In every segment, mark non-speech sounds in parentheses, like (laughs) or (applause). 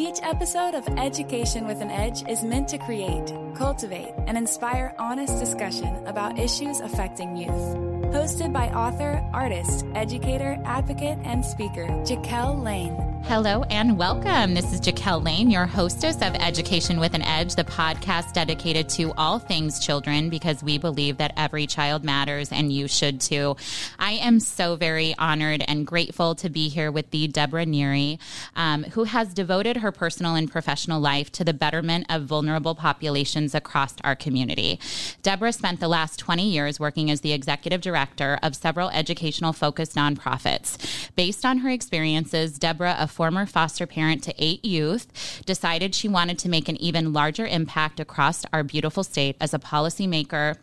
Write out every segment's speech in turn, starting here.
Each episode of Education with an Edge is meant to create, cultivate, and inspire honest discussion about issues affecting youth. Hosted by author, artist, educator, advocate, and speaker, Jaquel Lane. Hello and welcome. This is Jaquel Lane, your hostess of Education with an Edge, the podcast dedicated to all things children because we believe that every child matters and you should too. I am so very honored and grateful to be here with the Deborah Neary, um, who has devoted her personal and professional life to the betterment of vulnerable populations across our community. Deborah spent the last 20 years working as the executive director of several educational focused nonprofits. Based on her experiences, Deborah, former foster parent to eight youth, decided she wanted to make an even larger impact across our beautiful state as a policymaker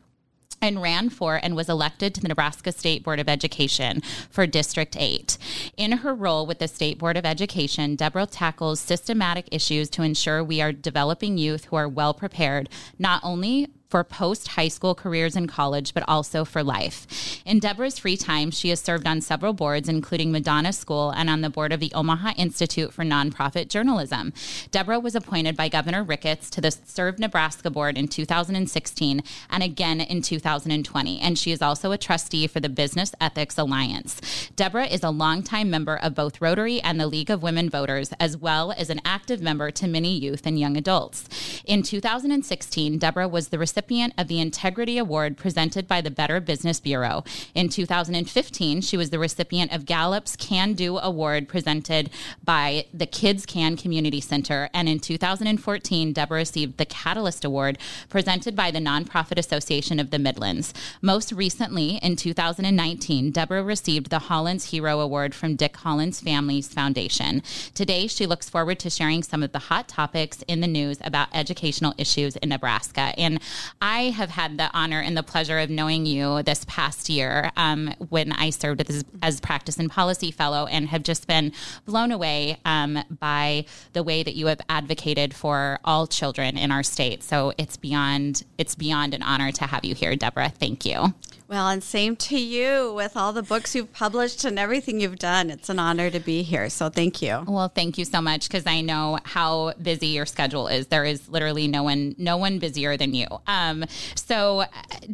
and ran for and was elected to the Nebraska State Board of Education for District 8. In her role with the State Board of Education, Deborah tackles systematic issues to ensure we are developing youth who are well prepared, not only for post high school careers in college, but also for life. In Deborah's free time, she has served on several boards, including Madonna School and on the board of the Omaha Institute for Nonprofit Journalism. Deborah was appointed by Governor Ricketts to the Serve Nebraska Board in 2016 and again in 2020, and she is also a trustee for the Business Ethics Alliance. Deborah is a longtime member of both Rotary and the League of Women Voters, as well as an active member to many youth and young adults. In 2016, Deborah was the recipient of the Integrity Award presented by the Better Business Bureau. In 2015, she was the recipient of Gallup's Can Do Award presented by the Kids Can Community Center. And in 2014, Deborah received the Catalyst Award presented by the Nonprofit Association of the Midlands. Most recently, in 2019, Deborah received the Hollins Hero Award from Dick Hollins Families Foundation. Today, she looks forward to sharing some of the hot topics in the news about educational issues in Nebraska. And I have had the honor and the pleasure of knowing you this past year um, when I served as, as practice and policy fellow and have just been blown away um, by the way that you have advocated for all children in our state. So it's beyond it's beyond an honor to have you here, Deborah. Thank you. Well, and same to you with all the books you've published and everything you've done. It's an honor to be here. So thank you. Well, thank you so much because I know how busy your schedule is. There is literally no one, no one busier than you. Um, so,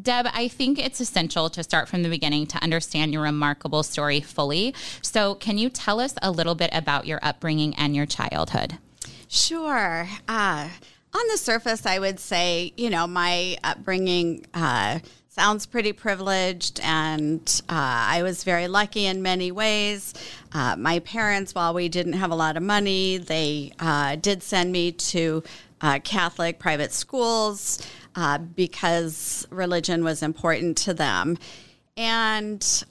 Deb, I think it's essential to start from the beginning to understand your remarkable story fully. So, can you tell us a little bit about your upbringing and your childhood? Sure. Uh, on the surface, I would say, you know, my upbringing. Uh, sounds pretty privileged, and uh, I was very lucky in many ways. Uh, my parents, while we didn't have a lot of money, they uh, did send me to uh, Catholic private schools uh, because religion was important to them. And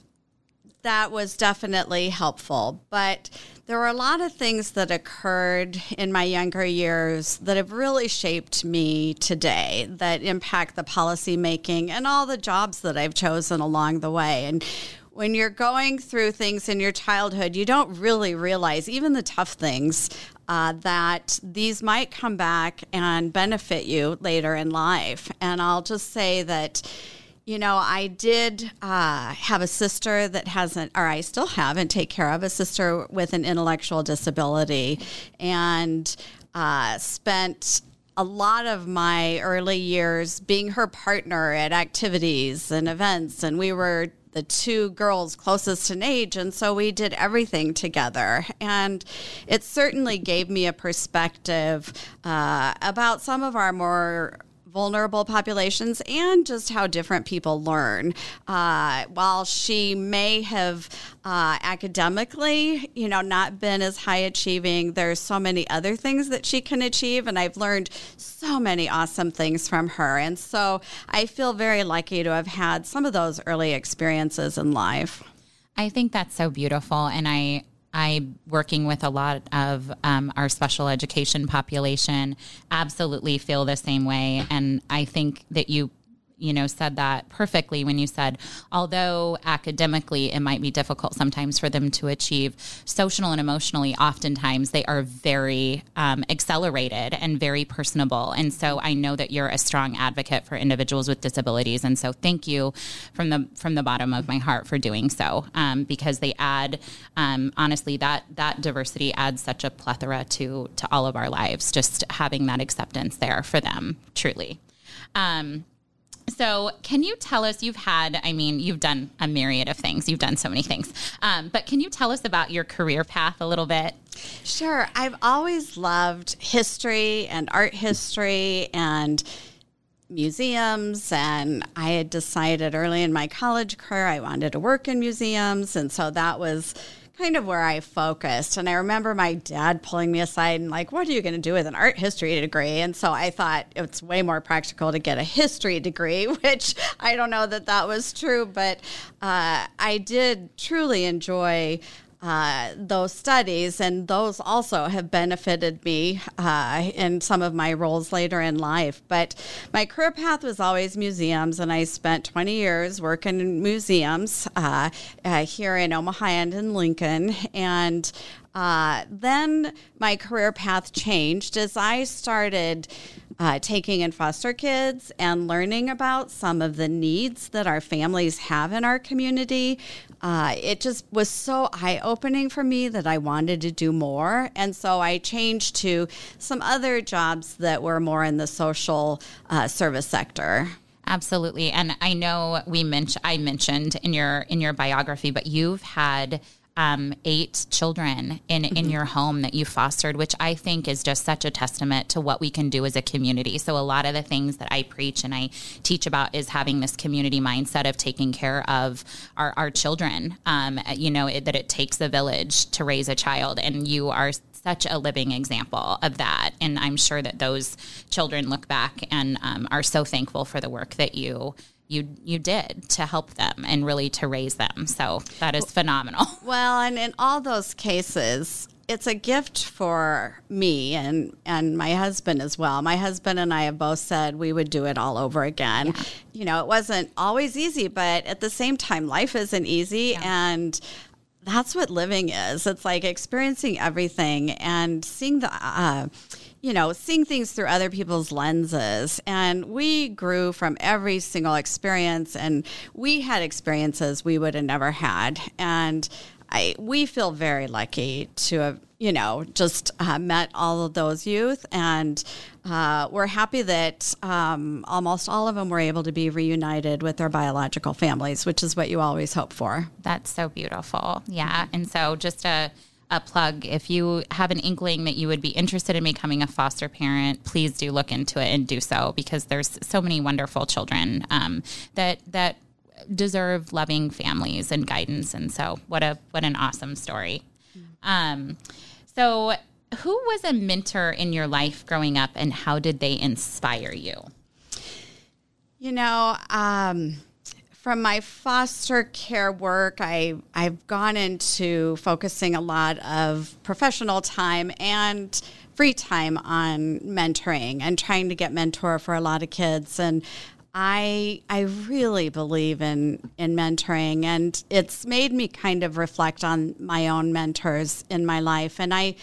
that was definitely helpful. But there were a lot of things that occurred in my younger years that have really shaped me today that impact the policy making and all the jobs that I've chosen along the way. And when you're going through things in your childhood, you don't really realize, even the tough things, uh, that these might come back and benefit you later in life. And I'll just say that you know, I did uh, have a sister that hasn't, or I still have and take care of a sister with an intellectual disability, and uh, spent a lot of my early years being her partner at activities and events, and we were the two girls closest in age, and so we did everything together. And it certainly gave me a perspective uh, about some of our more vulnerable populations and just how different people learn. Uh, while she may have uh, academically, you know, not been as high achieving, there's so many other things that she can achieve, and I've learned so many awesome things from her. And so I feel very lucky to have had some of those early experiences in life. I think that's so beautiful, and I I working with a lot of um, our special education population absolutely feel the same way, and I think that you you know, said that perfectly when you said, although academically it might be difficult sometimes for them to achieve, social and emotionally, oftentimes they are very um, accelerated and very personable. And so I know that you're a strong advocate for individuals with disabilities. And so thank you from the from the bottom of my heart for doing so, um, because they add, um, honestly, that that diversity adds such a plethora to to all of our lives. Just having that acceptance there for them, truly. Um, so, can you tell us? You've had, I mean, you've done a myriad of things. You've done so many things. Um, but can you tell us about your career path a little bit? Sure. I've always loved history and art history and museums. And I had decided early in my college career I wanted to work in museums. And so that was kind of where I focused. And I remember my dad pulling me aside and like, what are you going to do with an art history degree? And so I thought it's way more practical to get a history degree, (laughs) which I don't know that that was true, but uh, I did truly enjoy uh, those studies, and those also have benefited me uh, in some of my roles later in life. But my career path was always museums, and I spent 20 years working in museums uh, uh here in Omaha and in Lincoln. And uh, then my career path changed as I started uh, taking in foster kids and learning about some of the needs that our families have in our community. Uh, it just was so eye opening for me that I wanted to do more. And so I changed to some other jobs that were more in the social uh, service sector. Absolutely. And I know we mentioned I mentioned in your in your biography, but you've had um, eight children in in your home that you fostered, which I think is just such a testament to what we can do as a community. So a lot of the things that I preach and I teach about is having this community mindset of taking care of our our children. Um, you know it, that it takes a village to raise a child, and you are such a living example of that. And I'm sure that those children look back and um, are so thankful for the work that you you you did to help them and really to raise them. So that is phenomenal. (laughs) Well, and in all those cases, it's a gift for me and and my husband as well. My husband and I have both said we would do it all over again. Yeah. You know, it wasn't always easy, but at the same time life isn't easy yeah. and that's what living is. It's like experiencing everything and seeing the uh, you know, seeing things through other people's lenses. And we grew from every single experience, and we had experiences we would have never had. And I, we feel very lucky to have, you know, just uh, met all of those youth. And uh, we're happy that um, almost all of them were able to be reunited with their biological families, which is what you always hope for. That's so beautiful. Yeah. And so just a, a plug. If you have an inkling that you would be interested in becoming a foster parent, please do look into it and do so because there's so many wonderful children um, that that deserve loving families and guidance. And so, what a what an awesome story. Um, so, who was a mentor in your life growing up, and how did they inspire you? You know. Um, from my foster care work, I, I've gone into focusing a lot of professional time and free time on mentoring and trying to get mentor for a lot of kids. And I I really believe in in mentoring and it's made me kind of reflect on my own mentors in my life and I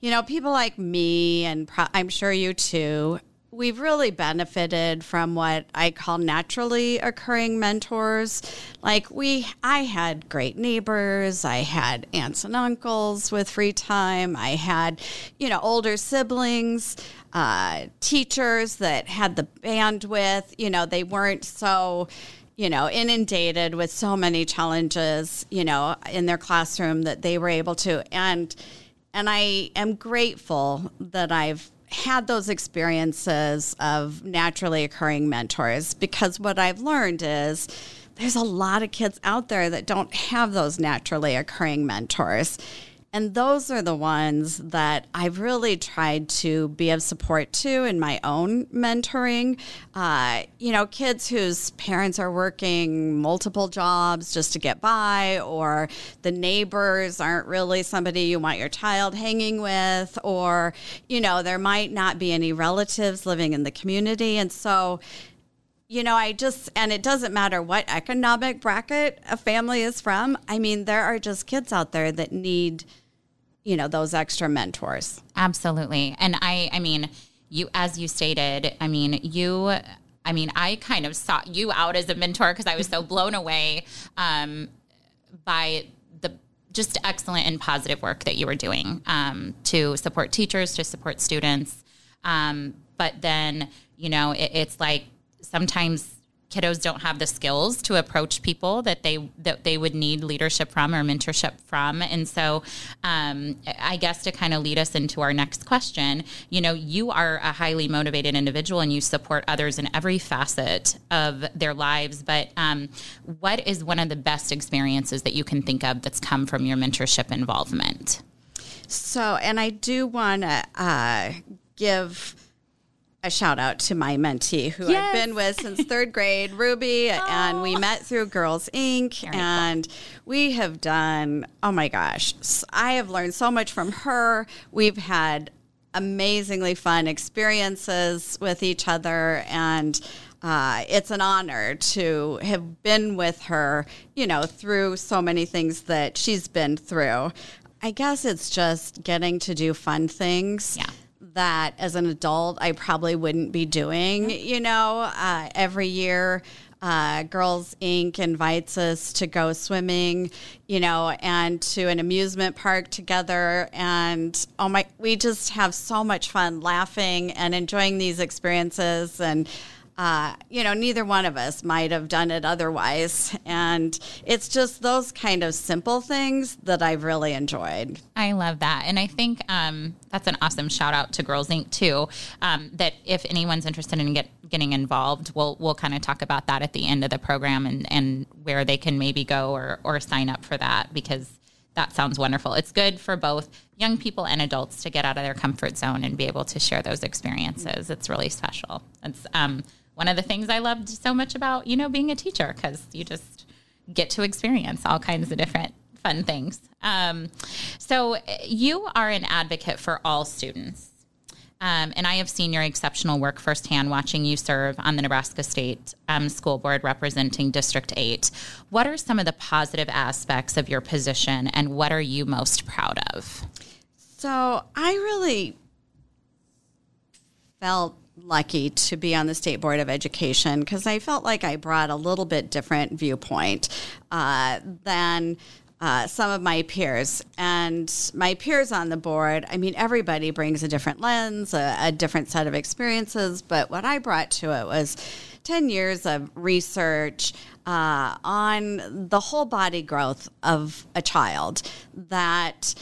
you know people like me and pro- I'm sure you too we've really benefited from what I call naturally occurring mentors. Like we I had great neighbors, I had aunts and uncles with free time, I had, you know, older siblings, uh, teachers that had the bandwidth, you know, they weren't so you know, inundated with so many challenges, you know, in their classroom that they were able to and and I am grateful that I've had those experiences of naturally occurring mentors because what I've learned is there's a lot of kids out there that don't have those naturally occurring mentors. And those are the ones that I've really tried to be of support to in my own mentoring. Uh, you know, kids whose parents are working multiple jobs just to get by, or the neighbors aren't really somebody you want your child hanging with, or, you know, there might not be any relatives living in the community. And so, you know, I just, and it doesn't matter what economic bracket a family is from. I mean, there are just kids out there that need, you know, those extra mentors. Absolutely. And I, I mean, you, as you stated, I mean, you, I mean, I kind of sought you out as a mentor because I was so blown away um, by the just excellent and positive work that you were doing um, to support teachers, to support students. Um, but then, you know, it, it's like sometimes kiddos don't have the skills to approach people that they that they would need leadership from or mentorship from. And so um, i guess to kind of lead us into our next question you know you are a highly motivated individual and you support others in every facet of their lives but um, what is one of the best experiences that you can think of that's come from your mentorship involvement? So and i do want to uh, give a shout out to my mentee who yes. I've been with since third grade, Ruby, oh. and we met through Girls Inc. Very and cool. we have done, oh my gosh, I have learned so much from her. We've had amazingly fun experiences with each other and uh, it's an honor to have been with her, you know, through so many things that she's been through. I guess it's just getting to do fun things. Yeah that as an adult I probably wouldn't be doing. You know, uh, every year. Uh, Girls Inc. invites us to go swimming, you know, and to an amusement park together. And oh my, we just have so much fun laughing and enjoying these experiences. And uh, you know, neither one of us might have done it otherwise. And it's just those kind of simple things that I've really enjoyed. I love that. And I think um, that's an awesome shout out to Girls Inc. too. Um, that if anyone's interested in get, getting involved, we'll, we'll kind of talk about that at the end of the program and, and where they can maybe go or, or sign up for that because that sounds wonderful. It's good for both young people and adults to get out of their comfort zone and be able to share those experiences. It's really special. It's um, one of the things I loved so much about, you know, being a teacher because you just get to experience all kinds of different fun things. Um, so you are an advocate for all students. Um, and I have seen your exceptional work firsthand watching you serve on the Nebraska State um, School Board representing District 8. What are some of the positive aspects of your position and what are you most proud of? So I really felt lucky to be on the State Board of Education because I felt like I brought a little bit different viewpoint uh, than. Uh, some of my peers and my peers on the board. I mean, everybody brings a different lens, a, a different set of experiences, but what I brought to it was 10 years of research uh, on the whole body growth of a child that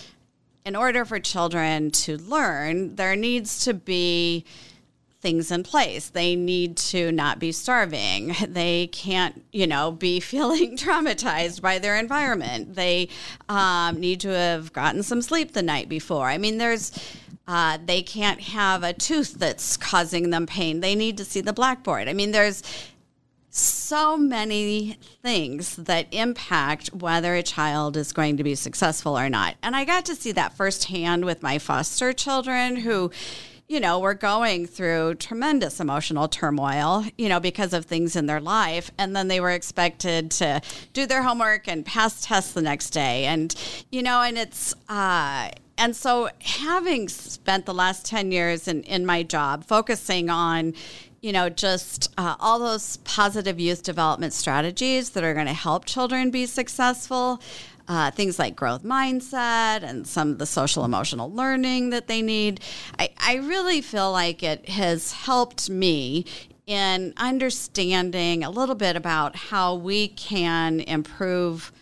in order for children to learn, there needs to be things in place. They need to not be starving. They can't, you know, be (laughs) feeling traumatized by their environment. They um, need to have gotten some sleep the night before. I mean, there's. Uh, they can't have a tooth that's causing them pain. They need to see the blackboard. I mean, there's so many things that impact whether a child is going to be successful or not. And I got to see that firsthand with my foster children who you know, were going through tremendous emotional turmoil, you know, because of things in their life. And then they were expected to do their homework and pass tests the next day. And, you know, and it's, uh, and so having spent the last 10 years in, in my job focusing on, you know, just uh, all those positive youth development strategies that are going to help children be successful uh, things like growth mindset and some of the social emotional learning that they need. I, I really feel like it has helped me in understanding a little bit about how we can improve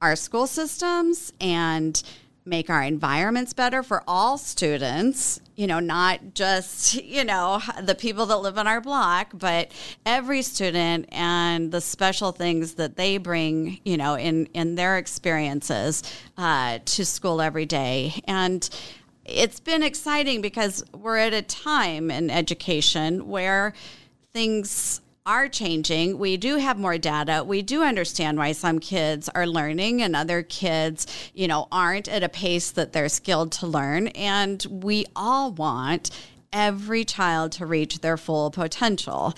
our school systems and make our environments better for all students, you know, not just, you know, the people that live on our block, but every student and the special things that they bring, you know, in, in their experiences uh, to school every day. And it's been exciting because we're at a time in education where things are changing. We do have more data. We do understand why some kids are learning and other kids, you know, aren't at a pace that they're skilled to learn. And we all want every child to reach their full potential.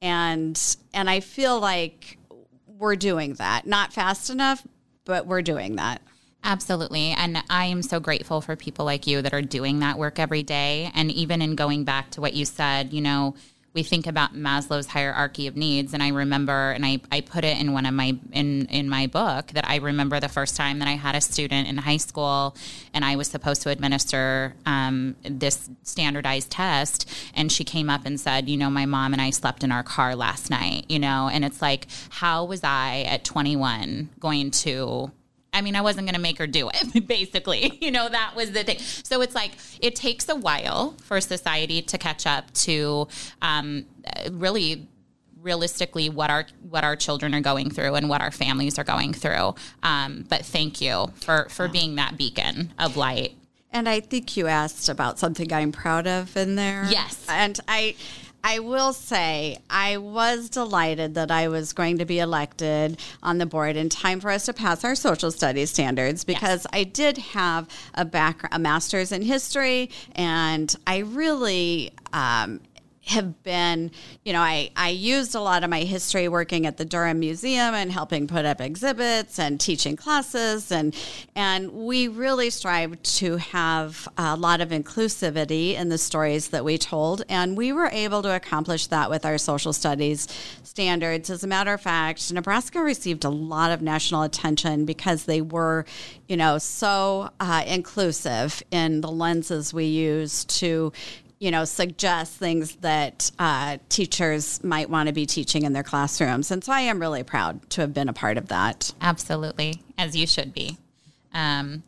and and I feel like we're doing that. Not fast enough, but we're doing that. Absolutely. And I am so grateful for people like you that are doing that work every day. And even in going back to what you said, you know, we think about Maslow's hierarchy of needs, and I remember, and I, I put it in one of my in in my book that I remember the first time that I had a student in high school, and I was supposed to administer um, this standardized test, and she came up and said, you know, my mom and I slept in our car last night, you know, and it's like, how was I at 21 going to I mean, I wasn't going to make her do it, (laughs) basically. (laughs) You know, that was the thing. So it's like, it takes a while for society to catch up to um, really realistically what our what our children are going through and what our families are going through. Um, but thank you for for being that beacon of light. And I think you asked about something I'm proud of in there. Yes. And I I will say I was delighted that I was going to be elected on the board in time for us to pass our social studies standards because yes. I did have a back a master's in history and I really um, have been, you know, I, I used a lot of my history working at the Durham Museum and helping put up exhibits and teaching classes and and we really strive to have a lot of inclusivity in the stories that we told and we were able to accomplish that with our social studies standards. As a matter of fact, Nebraska received a lot of national attention because they were, you know, so uh, inclusive in the lenses we use to you know, suggest things that uh, teachers might want to be teaching in their classrooms. And so I am really proud to have been a part of that. Absolutely, as you should be. Um,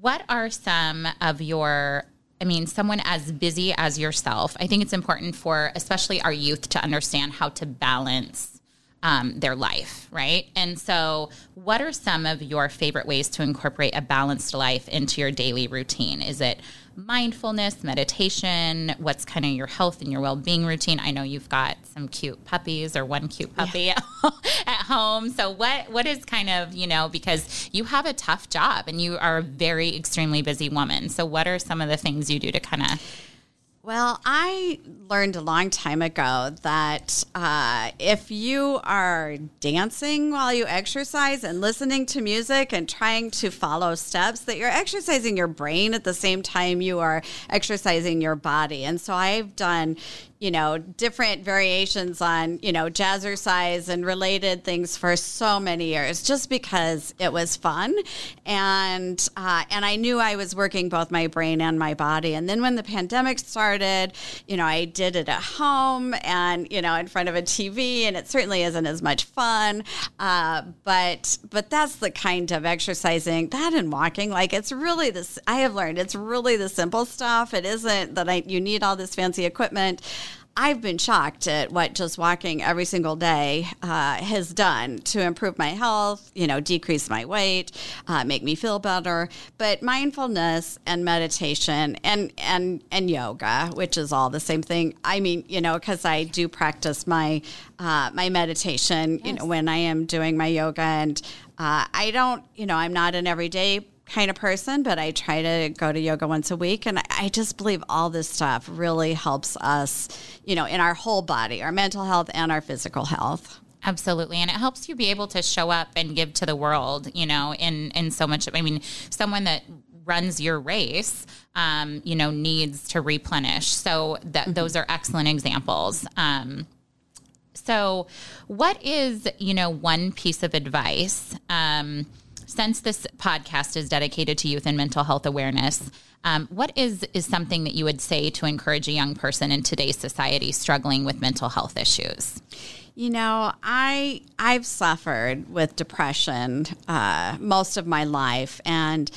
what are some of your I mean, someone as busy as yourself, I think it's important for especially our youth to understand how to balance um, their life, right? And so, what are some of your favorite ways to incorporate a balanced life into your daily routine? Is it mindfulness, meditation, what's kind of your health and your well being routine. I know you've got some cute puppies or one cute puppy yeah. (laughs) at home. So what what is kind of, you know, because you have a tough job and you are a very extremely busy woman. So what are some of the things you do to kind of well, I learned a long time ago that uh, if you are dancing while you exercise and listening to music and trying to follow steps, that you're exercising your brain at the same time you are exercising your body. And so I've done, you know, different variations on, you know, jazzercise and related things for so many years, just because it was fun, and uh, and I knew I was working both my brain and my body. And then when the pandemic started, you know, I did it at home and you know in front of a TV, and it certainly isn't as much fun. Uh, but but that's the kind of exercising that and walking. Like it's really this. I have learned it's really the simple stuff. It isn't that I you need all this fancy equipment. I've been shocked at what just walking every single day uh, has done to improve my health, you know, decrease my weight, uh, make me feel better. But mindfulness and meditation and and and yoga, which is all the same thing. I mean, you know, because I do practice my uh, my meditation, yes. you know, when I am doing my yoga, and uh, I don't, you know, I'm not an everyday kind of person, but I try to go to yoga once a week. And I just believe all this stuff really helps us, you know, in our whole body, our mental health and our physical health. Absolutely. And it helps you be able to show up and give to the world, you know, in, in so much. I mean, someone that runs your race, um, you know, needs to replenish. So that mm-hmm. those are excellent examples. Um, so what is, you know, one piece of advice, um, since this podcast is dedicated to youth and mental health awareness, um, what is is something that you would say to encourage a young person in today's society struggling with mental health issues? You know, I I've suffered with depression uh, most of my life, and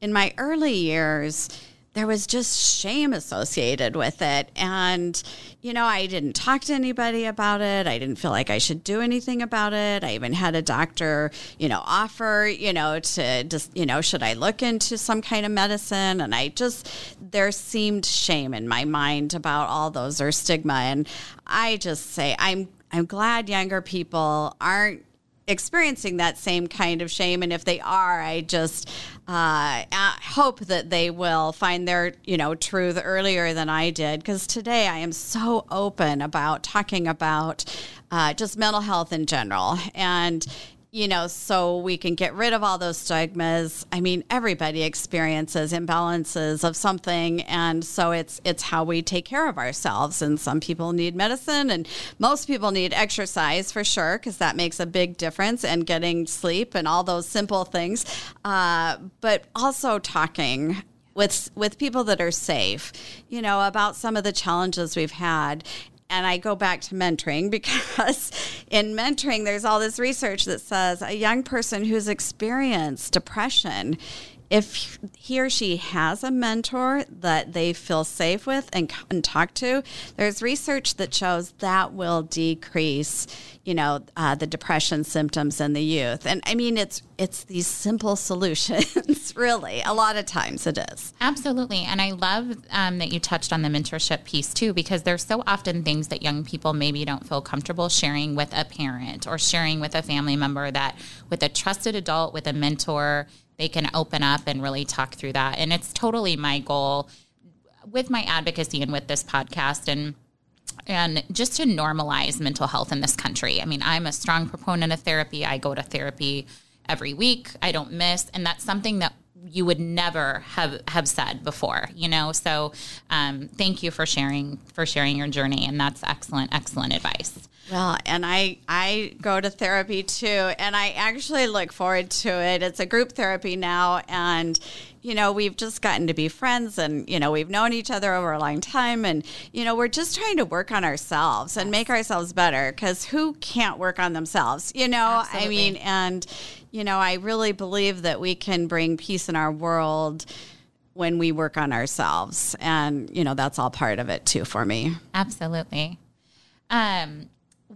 in my early years there was just shame associated with it. And, you know, I didn't talk to anybody about it. I didn't feel like I should do anything about it. I even had a doctor, you know, offer, you know, to just, you know, should I look into some kind of medicine? And I just, there seemed shame in my mind about all those or stigma. And I just say, I'm, I'm glad younger people aren't experiencing that same kind of shame. And if they are, I just uh, hope that they will find their, you know, truth earlier than I did. Because today I am so open about talking about uh, just mental health in general. And you know, so we can get rid of all those stigmas. I mean, everybody experiences imbalances of something, and so it's it's how we take care of ourselves. And some people need medicine, and most people need exercise for sure, because that makes a big difference, and getting sleep and all those simple things. Uh, but also talking with with people that are safe, you know, about some of the challenges we've had and I go back to mentoring (laughs) because in mentoring, there's all this research that says a young person who's experienced depression if he or she has a mentor that they feel safe with and, and talk to, there's research that shows that will decrease, you know, uh, the depression symptoms in the youth. And I mean, it's it's these simple (laughs) solutions, really. A lot of times it is. Absolutely, and I love um, that you touched on the mentorship piece too, because there's so often things that young people maybe don't feel comfortable sharing with a parent or sharing with a family member that with a trusted adult, with a mentor they can open up and really talk through that. And it's totally my goal with my advocacy and with this podcast and and just to normalize mental health in this country. I mean, I'm a strong proponent of therapy. I go to therapy every week. I don't miss, and that's something that you would never have have said before you know so um, thank you for sharing for sharing your journey and that's excellent excellent advice well, and I I go to therapy too, and I actually look forward to it. It's a group therapy now, and you know we've just gotten to be friends, and you know we've known each other over a long time, and you know we're just trying to work on ourselves and make ourselves better. Because who can't work on themselves? You know, Absolutely. I mean, and you know I really believe that we can bring peace in our world when we work on ourselves, and you know that's all part of it too for me. Absolutely. Um,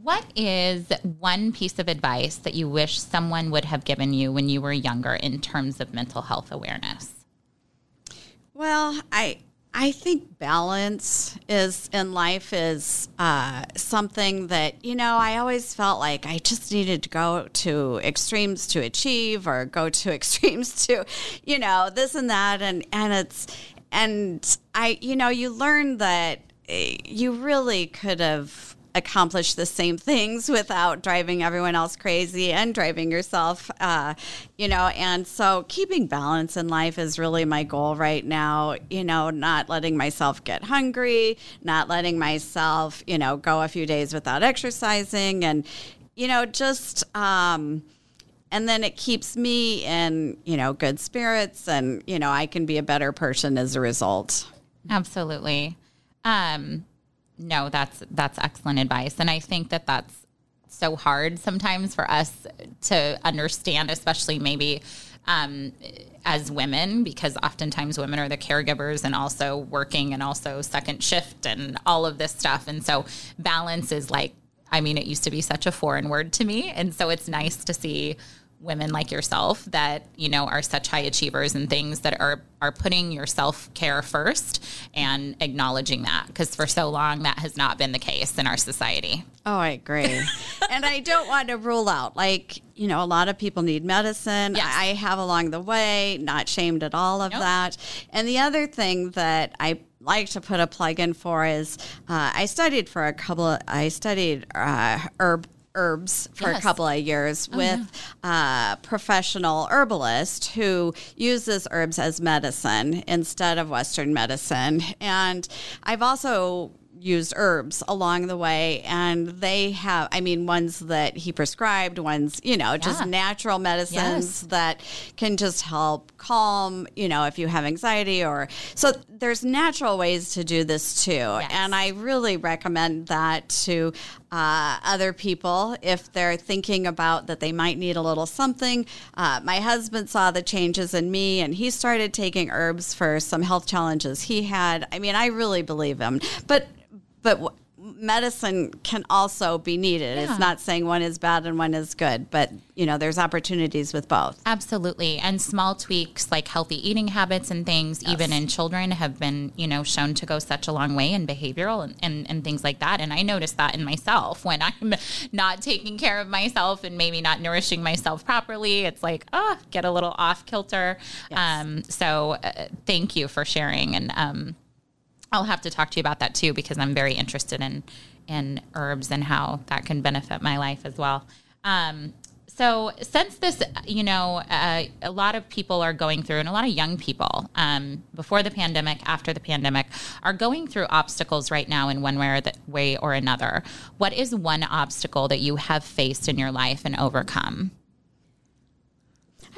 what is one piece of advice that you wish someone would have given you when you were younger in terms of mental health awareness? Well, I I think balance is in life is uh, something that you know I always felt like I just needed to go to extremes to achieve or go to (laughs) extremes to you know this and that. And and it's and I you know you learn that eh, you really could have accomplish the same things without driving everyone else crazy and driving yourself, uh, you know. And so, keeping balance in life is really my goal right now. You know, not letting myself get hungry, not letting myself, you know, go a few days without exercising, and you know, just. Um, and then it keeps me in, you know, good spirits, and you know, I can be a better person as a result. Absolutely. Um, no, that's that's excellent advice, and I think that that's so hard sometimes for us to understand, especially maybe um, as women, because oftentimes women are the caregivers and also working and also second shift and all of this stuff, and so balance is like. I mean, it used to be such a foreign word to me. And so it's nice to see women like yourself that you know are such high achievers and things that are are putting your self-care first and acknowledging that because for so long that has not been the case in our society oh i agree (laughs) and i don't want to rule out like you know a lot of people need medicine yes. i have along the way not shamed at all of nope. that and the other thing that i like to put a plug in for is uh, I studied for a couple of, I studied uh, herb herbs for yes. a couple of years oh, with yeah. a professional herbalist who uses herbs as medicine instead of Western medicine. And I've also used herbs along the way and they have i mean ones that he prescribed ones you know just natural medicines yes. that can just help calm you know if you have anxiety or so there's natural ways to do this too yes. and i really recommend that to uh, other people if they're thinking about that they might need a little something. Uh, my husband saw the changes in me and he started taking herbs for some health challenges he had. I mean, I really believe him. But but medicine can also be needed. Yeah. It's not saying one is bad and one is good, but you know, there's opportunities with both. Absolutely. And small tweaks like healthy eating habits and things, yes. even in children, have been, you know, shown to go such a long way in behavioral and, and, and things like that. And I notice that in myself when I'm (laughs) not taking care of myself and maybe not nourishing myself properly. It's like, oh, get a little off kilter. Yes. Um, so uh, thank you for sharing. And um, I'll have to talk to you about that too because I'm very interested in in herbs and how that can benefit my life as well. Um, so, since this, you know, uh, a lot of people are going through, and a lot of young people um, before the pandemic, after the pandemic, are going through obstacles right now in one way or, the, way or another. What is one obstacle that you have faced in your life and overcome?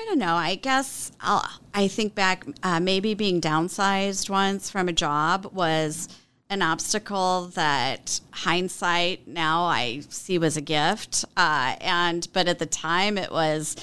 I don't know. I guess I'll, I think back, uh, maybe being downsized once from a job was an obstacle that hindsight now I see was a gift. Uh, and, but at the time it was,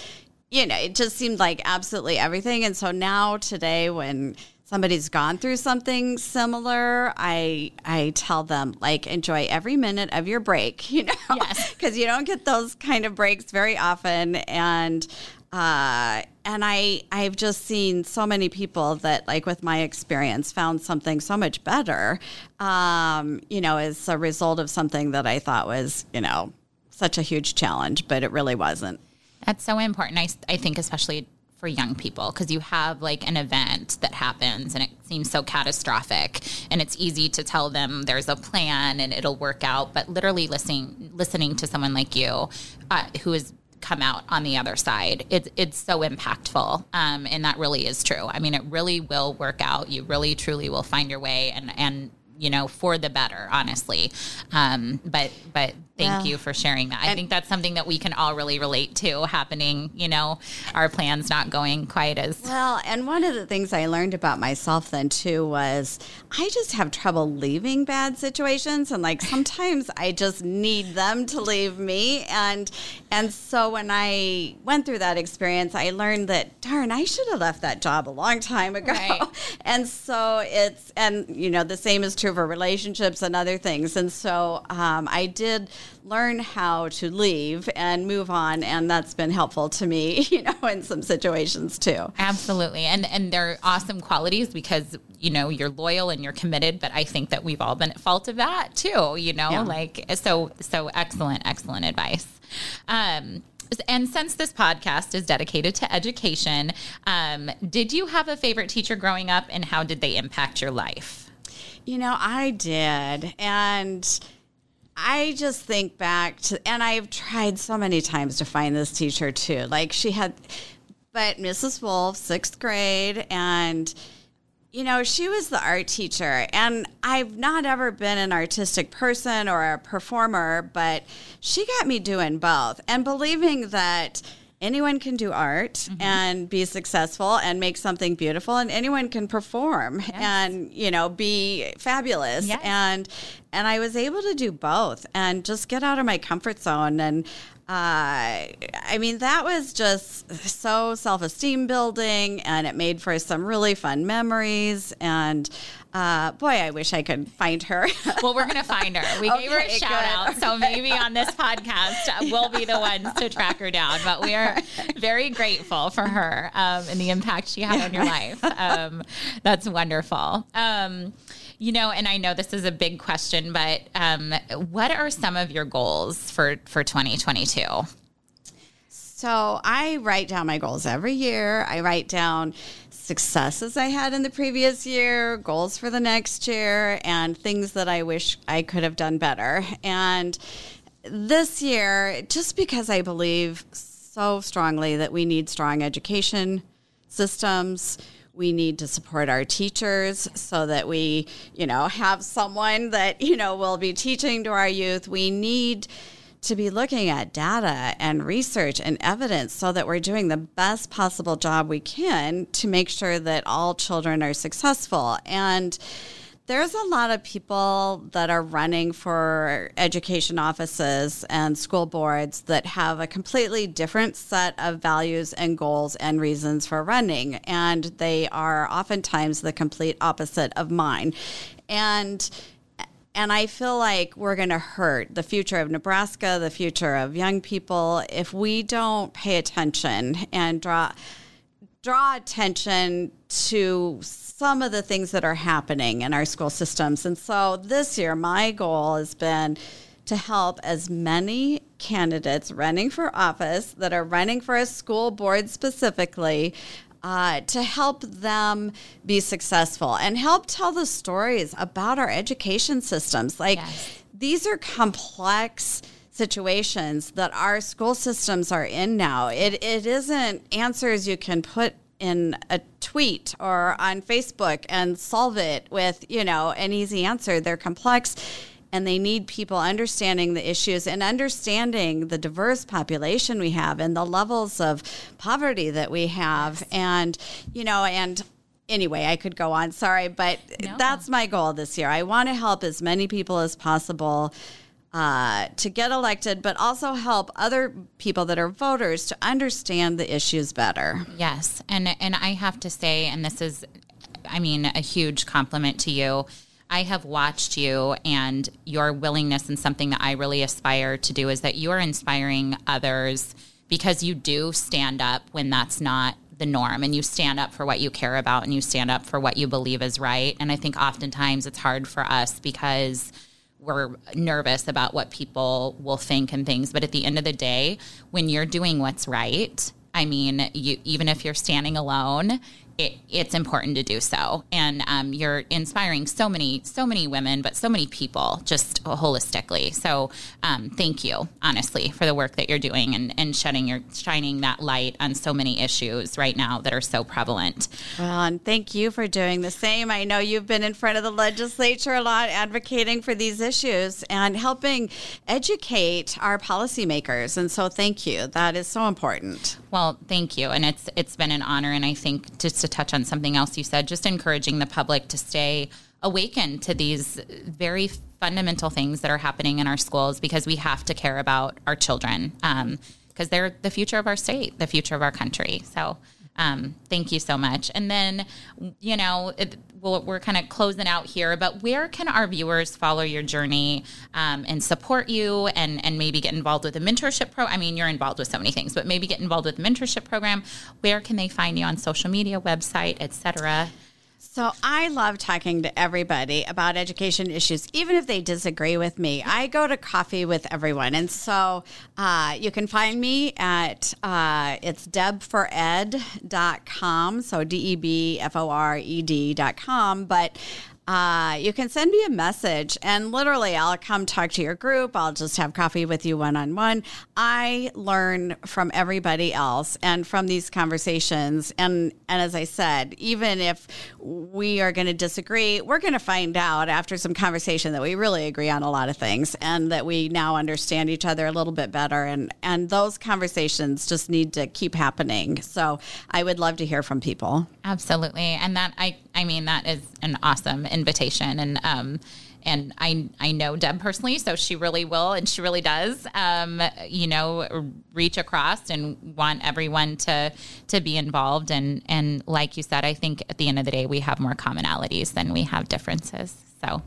you know, it just seemed like absolutely everything. And so now today, when somebody's gone through something similar, I I tell them like enjoy every minute of your break, (laughs) you know, yes, (laughs) because you don't get those kind of breaks very often, and uh, and I I've just seen so many people that like with my experience found something so much better, um, you know, as a result of something that I thought was you know such a huge challenge, but it really wasn't. That's so important. I I think especially for young people because you have like an event that happens and it seems so catastrophic and it's easy to tell them there's a plan and it'll work out but literally listening listening to someone like you uh, who is come out on the other side. It's it's so impactful, um, and that really is true. I mean, it really will work out. You really truly will find your way, and and you know for the better, honestly. Um, but but thank yeah. you for sharing that. I and, think that's something that we can all really relate to happening, you know, our plans not going quite as well. And one of the things I learned about myself then too was I just have trouble leaving bad situations. And like (laughs) sometimes I just need them to leave me. And, and so when I went through that experience, I learned that, darn, I should have left that job a long time ago. Right. (laughs) And so it's, and, you know, the same is true for relationships and other things. And so um, I did learn how to leave and move on and that's been helpful to me (laughs) you know in some situations too absolutely and and they're awesome qualities because you know you're loyal and you're committed but i think that we've all been at fault of that too you know yeah. like so so excellent excellent advice um and since this podcast is dedicated to education, um, did you have a favorite teacher growing up and how did they impact your life? You know, I did. And I just think back to, and I've tried so many times to find this teacher too. Like she had, but Mrs. Wolf, sixth grade, and you know, she was the art teacher. And I've not ever been an artistic person or a performer, but she got me doing both and believing that anyone can do art mm-hmm. and be successful and make something beautiful and anyone can perform yes. and you know be fabulous yes. and and I was able to do both and just get out of my comfort zone and uh, I mean, that was just so self esteem building, and it made for some really fun memories. And uh, boy, I wish I could find her. (laughs) well, we're going to find her. We okay, gave her a shout out. So maybe on this podcast, we'll be the ones to track her down. But we are very grateful for her um, and the impact she had on your (laughs) life. Um, that's wonderful. Um, you know, and I know this is a big question, but um, what are some of your goals for for 2022? So I write down my goals every year. I write down successes I had in the previous year, goals for the next year, and things that I wish I could have done better. And this year, just because I believe so strongly that we need strong education systems, we need to support our teachers so that we, you know, have someone that, you know, will be teaching to our youth. We need to be looking at data and research and evidence so that we're doing the best possible job we can to make sure that all children are successful. And there's a lot of people that are running for education offices and school boards that have a completely different set of values and goals and reasons for running. And they are oftentimes the complete opposite of mine. And and I feel like we're going to hurt the future of Nebraska, the future of young people, if we don't pay attention and draw draw attention to some of the things that are happening in our school systems. And so this year, my goal has been to help as many candidates running for office that are running for a school board specifically uh, to help them be successful and help tell the stories about our education systems. Like, yes. these are complex situations that our school systems are in now. It, it isn't answers you can put in a tweet or on Facebook and solve it with, you know, an easy answer. They're complex and they need people understanding the issues and understanding the diverse population we have and the levels of poverty that we have yes. and you know and anyway i could go on sorry but no. that's my goal this year i want to help as many people as possible uh, to get elected, but also help other people that are voters to understand the issues better. Yes, and and I have to say, and this is, I mean, a huge compliment to you I have watched you and your willingness and something that I really aspire to do is that you are inspiring others because you do stand up when that's not the norm and you stand up for what you care about and you stand up for what you believe is right. And I think oftentimes it's hard for us because we're nervous about what people will think and things. But at the end of the day, when you're doing what's right, I mean, you, even if you're standing alone, it, it's important to do so. And um, you're inspiring so many, so many women, but so many people just holistically. So um, thank you, honestly, for the work that you're doing and, and shedding your shining that light on so many issues right now that are so prevalent. Well, and thank you for doing the same. I know you've been in front of the legislature a lot, advocating for these issues and helping educate our policymakers. And so thank you. That is so important. Well, thank you, and it's it's been an honor, and I think just to touch on something else you said, just encouraging the public to stay awakened to these very fundamental things that are happening in our schools because we have to care about our children because um, they're the future of our state, the future of our country. So. Um, thank you so much. And then, you know, it, well, we're kind of closing out here, but where can our viewers follow your journey um, and support you and, and maybe get involved with a mentorship pro? I mean, you're involved with so many things, but maybe get involved with the mentorship program. Where can they find you on social media, website, etc.? So I love talking to everybody about education issues, even if they disagree with me. I go to coffee with everyone. And so uh, you can find me at uh, it's debfored.com. So D E B F O R E D.com. But uh, you can send me a message and literally I'll come talk to your group. I'll just have coffee with you one on one. I learn from everybody else and from these conversations. And, and as I said, even if we are going to disagree, we're going to find out after some conversation that we really agree on a lot of things and that we now understand each other a little bit better. And, and those conversations just need to keep happening. So I would love to hear from people. Absolutely. And that, I, I mean, that is an awesome invitation. And, um, and I I know Deb personally, so she really will, and she really does. Um, you know, reach across and want everyone to to be involved. And and like you said, I think at the end of the day, we have more commonalities than we have differences. So,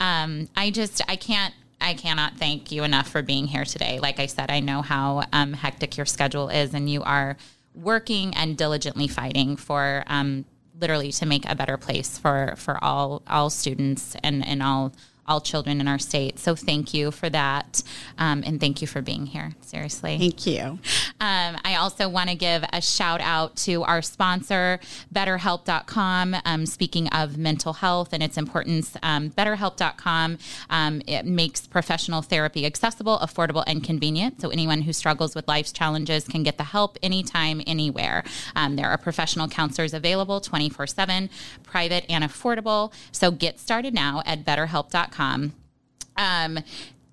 um, I just I can't I cannot thank you enough for being here today. Like I said, I know how um, hectic your schedule is, and you are working and diligently fighting for um, literally to make a better place for for all all students and and all all children in our state. So thank you for that. Um, and thank you for being here. Seriously. Thank you. Um, I also want to give a shout out to our sponsor, BetterHelp.com. Um, speaking of mental health and its importance, um, BetterHelp.com um, it makes professional therapy accessible, affordable, and convenient. So anyone who struggles with life's challenges can get the help anytime, anywhere. Um, there are professional counselors available 24 7, private and affordable. So get started now at BetterHelp.com um,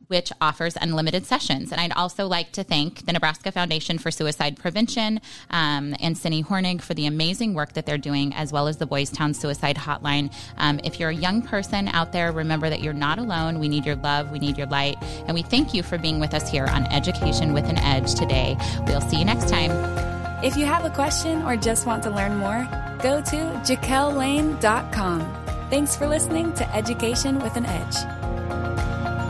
which offers unlimited sessions. And I'd also like to thank the Nebraska Foundation for Suicide Prevention um, and Cindy Hornig for the amazing work that they're doing, as well as the Boys Town Suicide Hotline. Um, if you're a young person out there, remember that you're not alone. We need your love, we need your light. And we thank you for being with us here on Education with an Edge today. We'll see you next time. If you have a question or just want to learn more, go to jaquellane.com. Thanks for listening to Education with an Edge.